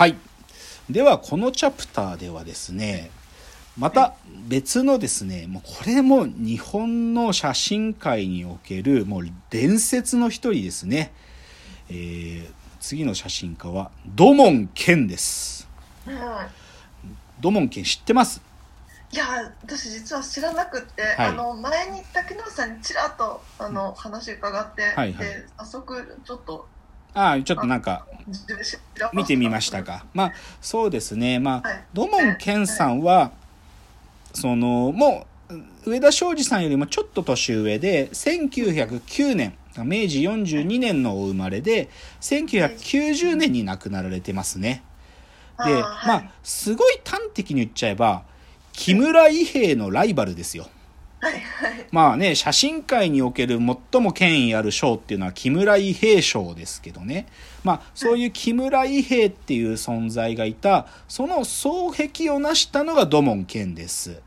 はい。では、このチャプターではですね、また別のですね、もうこれも日本の写真界におけるもう伝説の一人ですね。えー、次の写真家は土門健です。うん土門健知ってます？いや私実は知らなくって、はいあの前に竹野さんにちらっとあの話伺って、はいはいで早速ちょっとああ、ちょっとなんか見てみましたか。まあ、そうですね。まあはい、土門健さんは、その、もう、上田昌司さんよりもちょっと年上で、1909年、明治42年のお生まれで、1990年に亡くなられてますね。で、まあ、すごい端的に言っちゃえば、木村伊兵衛のライバルですよ。まあね、写真界における最も権威ある賞っていうのは木村伊兵衛賞ですけどね。まあ、そういう木村伊兵衛っていう存在がいた、その双璧を成したのが土門健です。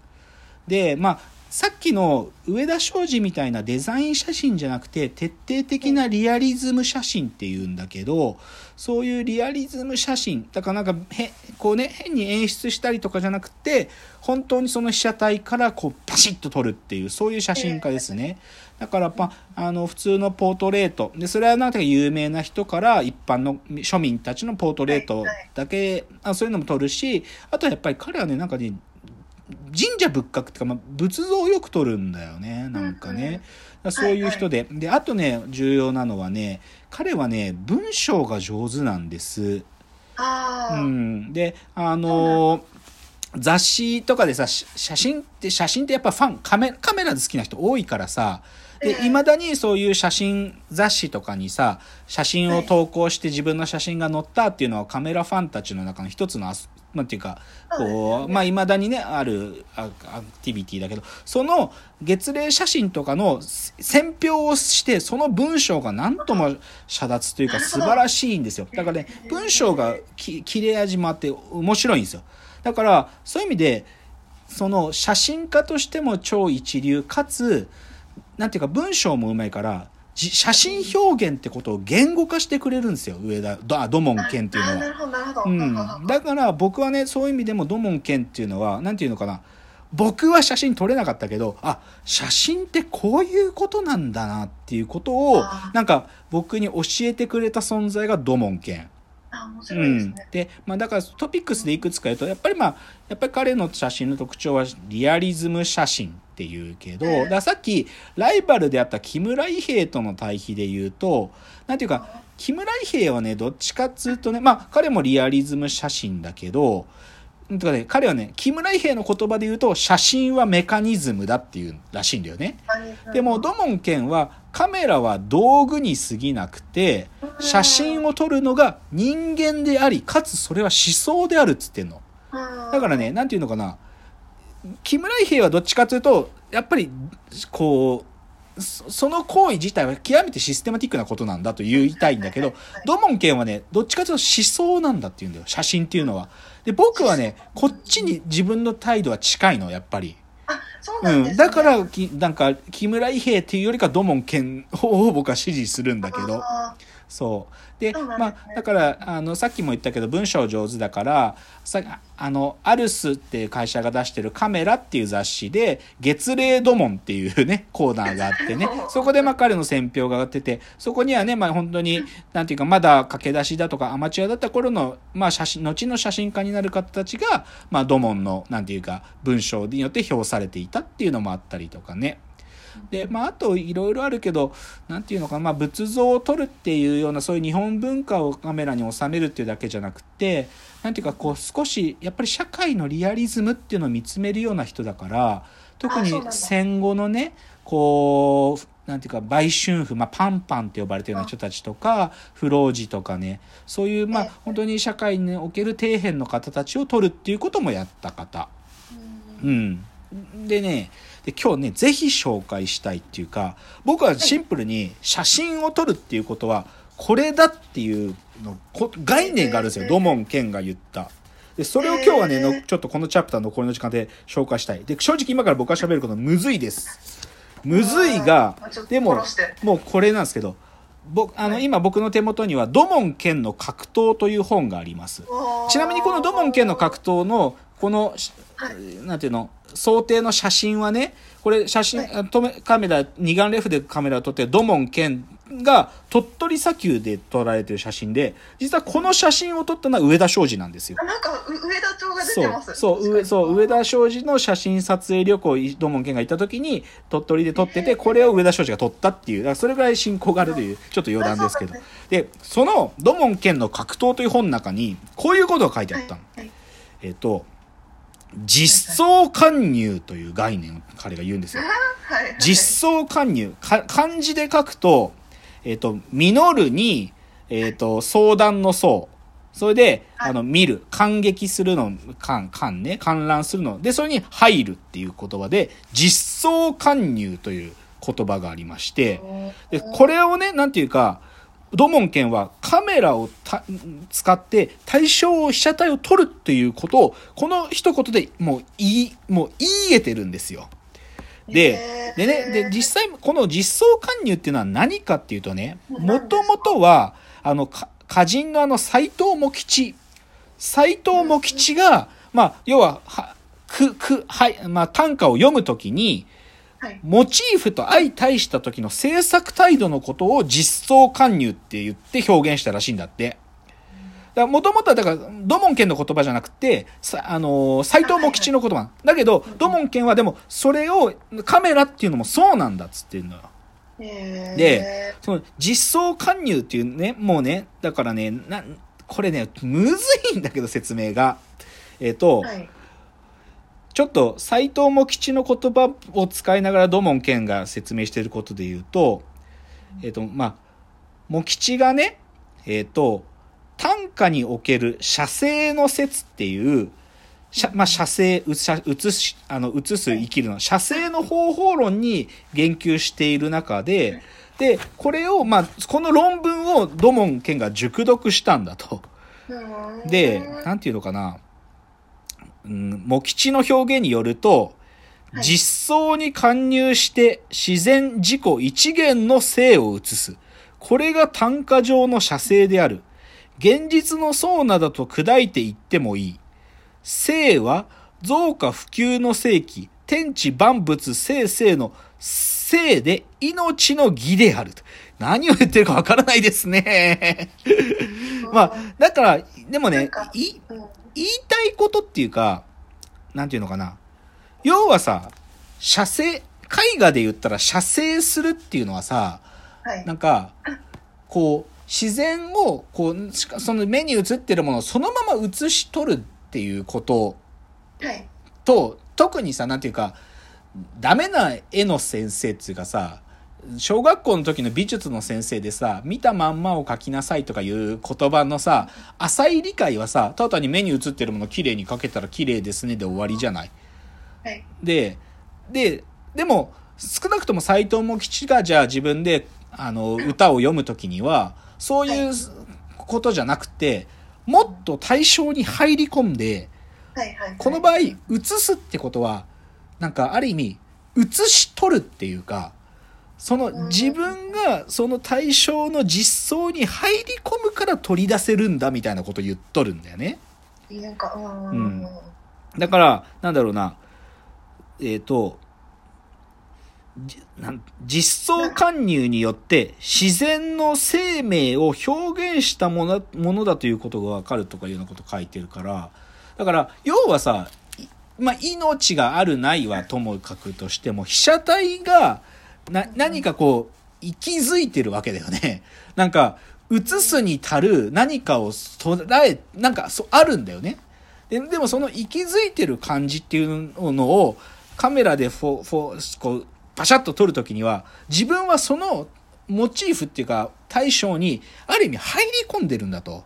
で、まあ、さっきの上田昌司みたいなデザイン写真じゃなくて、徹底的なリアリズム写真っていうんだけど、そういうリアリズム写真、だからなんかへ、こうね、変に演出したりとかじゃなくて、本当にその被写体からこうパシッと撮るっていう、そういう写真家ですね。だから、まあ、あの、普通のポートレート。で、それはなんか有名な人から一般の庶民たちのポートレートだけ、あそういうのも撮るし、あとはやっぱり彼はね、なんかね、神社仏閣っていうか、まあ、仏像をよく撮るんだよねなんかね、だからそういう人で、であとね重要なのはね彼はね文章が上手なんです、うん、であのー雑誌とかでさし写真って写真ってやっぱファンカメカメラで好きな人多いからさええ。でいまだにそういう写真雑誌とかにさ写真を投稿して自分の写真が載ったっていうのはカメラファンたちの中の一つのなんていうかこうまあいまだにねあるアアクティビティだけどその月齢写真とかの選評をしてその文章が何とも遮奪というか素晴らしいんですよ。だからね文章がき切れ味もあって面白いんですよ。だからそういう意味でその写真家としても超一流かつなんていうか文章もうまいからじ写真表現ってことを言語化してくれるんですよ上田。どあ土門健っていうのは。あーな。るほどなるほど、うん、だから僕はねそういう意味でも土門健っていうのは何ていうのかな。僕は写真撮れなかったけどあ写真ってこういうことなんだなっていうことをなんか僕に教えてくれた存在が土門健。あ面う白いですね、、ん。で、まあ、だからトピックスでいくつか言うとやっぱりまあやっぱり彼の写真の特徴はリアリズム写真っていうけど、ええださっきライバルであった木村伊兵衛との対比で言うとなんていうか木村伊兵衛はねどっちかっつうとねまあ彼もリアリズム写真だけどとかね彼はね木村伊兵衛の言葉で言うと写真はメカニズムだっていうらしいんだよね。でも土門健はカメラは道具に過ぎなくて写真を撮るのが人間でありかつそれは思想であるっつってんの。だからねなんていうのかな。木村伊兵衛はどっちかというとやっぱりこうそその行為自体は極めてシステマティックなことなんだと言いたいんだけど土門健はねどっちかというと思想なんだっていうんだよ写真っていうのは。で僕はねこっちに自分の態度は近いのやっぱり。うね。うん、だからきなんか木村伊兵衛っていうよりか土門健を僕は支持するんだけど。あそうでまあだからあのさっきも言ったけど文章上手だからさあのアルスっていう会社が出してる「カメラ」っていう雑誌で「月齢土門」っていうねコーナーがあってね そこでまあ彼の選評が上がっててそこにはねまあ本当になんていうかまだ駆け出しだとかアマチュアだった頃のまあ写真後の写真家になる方たちがまあ土門のなんていうか文章によって評されていたっていうのもあったりとかね。で、まあ、あといろいろあるけど、なんていうのかな、まあ、仏像を撮るっていうような、そういう日本文化をカメラに収めるっていうだけじゃなくて、なんていうか、こう、少し、やっぱり社会のリアリズムっていうのを見つめるような人だから、特に戦後のね、こう、なんていうか、売春婦、まあ、パンパンって呼ばれてるような人たちとか、不老児とかね、そういう、まあええ、本当に社会における底辺の方たちを撮るっていうこともやった方。うん、でねで今日ねぜひ紹介したいっていうか僕はシンプルに写真を撮るっていうことはこれだっていうのこ概念があるんですよえー土門健が言った。でそれを今日はね、えーのちょっとこのチャプター残りの時間で紹介したい。で正直今から僕が喋ることむずいです。むずいがでももうこれなんですけど僕あの、はい今僕の手元には土門剣の格闘という本があります。ちなみにこの土門剣の格闘のこの、しはい。なんていうの想定の写真はねこれ写真、はい。カメラ二眼レフでカメラを撮ってる土門剣が鳥取砂丘で撮られてる写真で実はこの写真を撮ったのは上田昌司なんですよ。あ。なんかう上田町が出そうてます。そう上そう上田昌司の写真撮影旅行土門剣が行った時に鳥取で撮っててこれを上田昌司が撮ったっていうだからそれぐらい親交があるというちょっと余談ですけど。でその土門剣の格闘という本の中にこういうことが書いてあったの。はい。えっ、と実相関入という概念を彼が言うんですよ。実相関入。か漢字で書くとえっ、と実るにえっ、と相談の相。それで、はい。あの見る。感激するの観観ね。観覧するの。でそれに入るっていう言葉で実相関入という言葉がありまして。でこれをねなんていうか土門剣はカメラをた使って対象を被写体を撮るっていうことをこの一言でもう言いもう言い得てるんですよ。で、でね、で、実際、この実装関入っていうのは何かっていうとね、もともとは、あの、か歌人のあの、斎藤茂吉。斎藤茂吉が、まあ、要は、は、く、く、はい、まあ、短歌を読むときに、はい。モチーフと相対した時の制作態度のことを実装関入って言って表現したらしいんだって。もともとはだから、土門剣の言葉じゃなくて、さあのー、斎藤茂吉の言葉。だけど、土門剣はでも、それを、カメラっていうのもそうなんだっつってるのよ。でで、その、実装関入っていうね、もうね、だからね、な、これね、むずいんだけど、説明が。えっ、と、はい。ちょっと斎藤茂吉の言葉を使いながら土門健が説明していることで言うと、えっ、と、まあ、茂吉がね、えっ、と、短歌における写生の説っていう、写まあ、写生、写写し、あの、写す、生きるの、写生の方法論に言及している中で、で、これを、まあ、この論文を土門健が熟読したんだと。うんで、なんていうのかな、うん、茂吉の表現によると、はい実相に勧入して自然自己一元の性を映す。これが単歌上の写生である。現実の相などと砕いていってもいい。性は増加普及の世紀、天地万物生々の性で命の義である。何を言ってるかわからないですね。まあ、だから、でもねいうん言いたいことっていうか、なんていうのかな。要はさ、写生、絵画で言ったら写生するっていうのはさ、はい。なんか、こう、自然を、こう、しかその目に映ってるものをそのまま映し取るっていうことはい。と、特にさ、なんていうか、ダメな絵の先生っていうかさ、小学校の時の美術の先生でさ、見たまんまを描きなさいとかいう言葉のさ、浅い理解はさ、ただ単に目に映ってるもの綺麗に描けたら綺麗ですねで終わりじゃない。はい。で、で、でも、少なくとも斎藤茂吉がじゃあ自分で、あの、歌を読むときには、そういうことじゃなくて、もっと対象に入り込んで、はい。はい。この場合、映すってことは、なんかある意味、映し取るっていうか、その自分がその対象の実相に入り込むから取り出せるんだみたいなこと言っとるんだよね。なんか、うん。うんだから、なんだろうな、えっ、と、じなん実相関入によって自然の生命を表現したものものだということがわかるとかいうようなこと書いてるから、だから、要はさ、いまあ、命があるないはともかくとしても、被写体が、な、何かこう、息づいてるわけだよね。なんか、映すに足る何かを捉え、なんか、そう、あるんだよね。ででもその息づいてる感じっていうのをカメラでフォフォこうパシャッと撮るときには自分はそのモチーフっていうか対象にある意味入り込んでるんだと。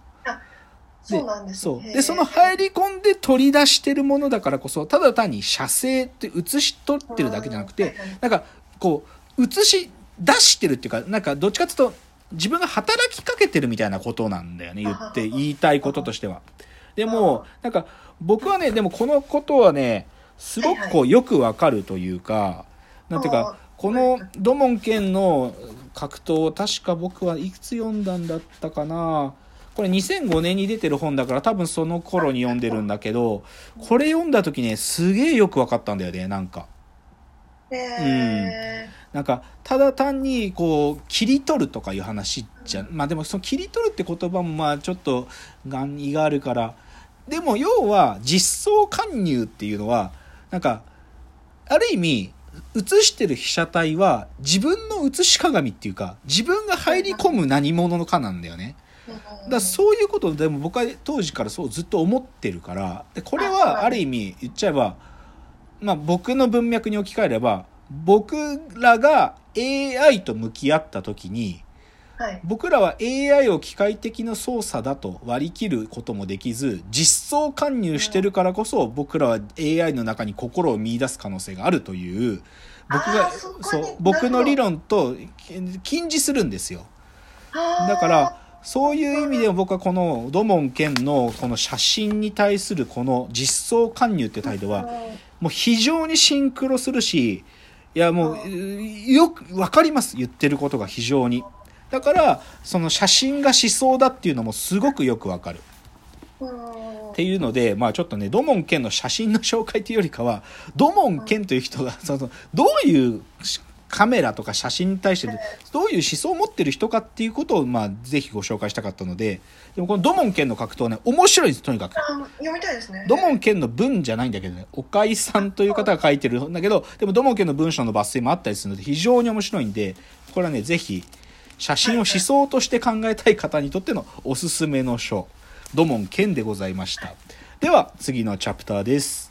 そうなんですそう。ねで、その入り込んで取り出してるものだからこそ、ただ単に写生って写し取ってるだけじゃなくてなんか、こう、写し出してるっていうか、なんか、どっちかっていうと、自分が働きかけてるみたいなことなんだよね、言って、言いたいこととしては。でも、なんか、僕はね、でもこのことはね、すごくこう、よくわかるというか、なんていうか、この土門剣の格闘確か僕はいくつ読んだんだったかな。これ2005年に出てる本だから多分その頃に読んでるんだけどこれ読んだ時ねすげえよく分かったんだよねなんか。えなんかただ単にこう切り取るとかいう話じゃまあでもその切り取るって言葉もまあちょっと願意があるからでも要は実装介入っていうのはなんかある意味映してる被写体は自分の映し鏡っていうか自分が入り込む何者のかなんだよね。ーだそういうことでも僕は当時からそうずっと思ってるからでこれはある意味言っちゃえば、まあ、僕の文脈に置き換えれば僕らが AI と向き合った時にはい。僕らは AI を機械的な操作だと割り切ることもできず実装介入してるからこそ僕らは AI の中に心を見出す可能性があるという僕がそう僕の理論と近似するんですよ。だからそういう意味でも僕はこの土門健のこの写真に対するこの実装介入って態度はもう非常にシンクロするしいやもうよく分かります。言ってることが非常に。だからその写真が思想だっていうのもすごくよく分かる。っていうのでまあちょっとね土門健の写真の紹介というよりかは土門健という人がそのどういうカメラとか写真に対してどういう思想を持ってる人かっていうことをまあぜひご紹介したかったのででもこの土門健の格闘ね面白いですとにかく。あ読みたいですね。土門健の文じゃないんだけどね岡井さんという方が書いてるんだけどでも土門健の文章の抜粋もあったりするので非常に面白いんでこれはねぜひ写真を思想として考えたい方にとってのおすすめの書土門健でございました。では次のチャプターです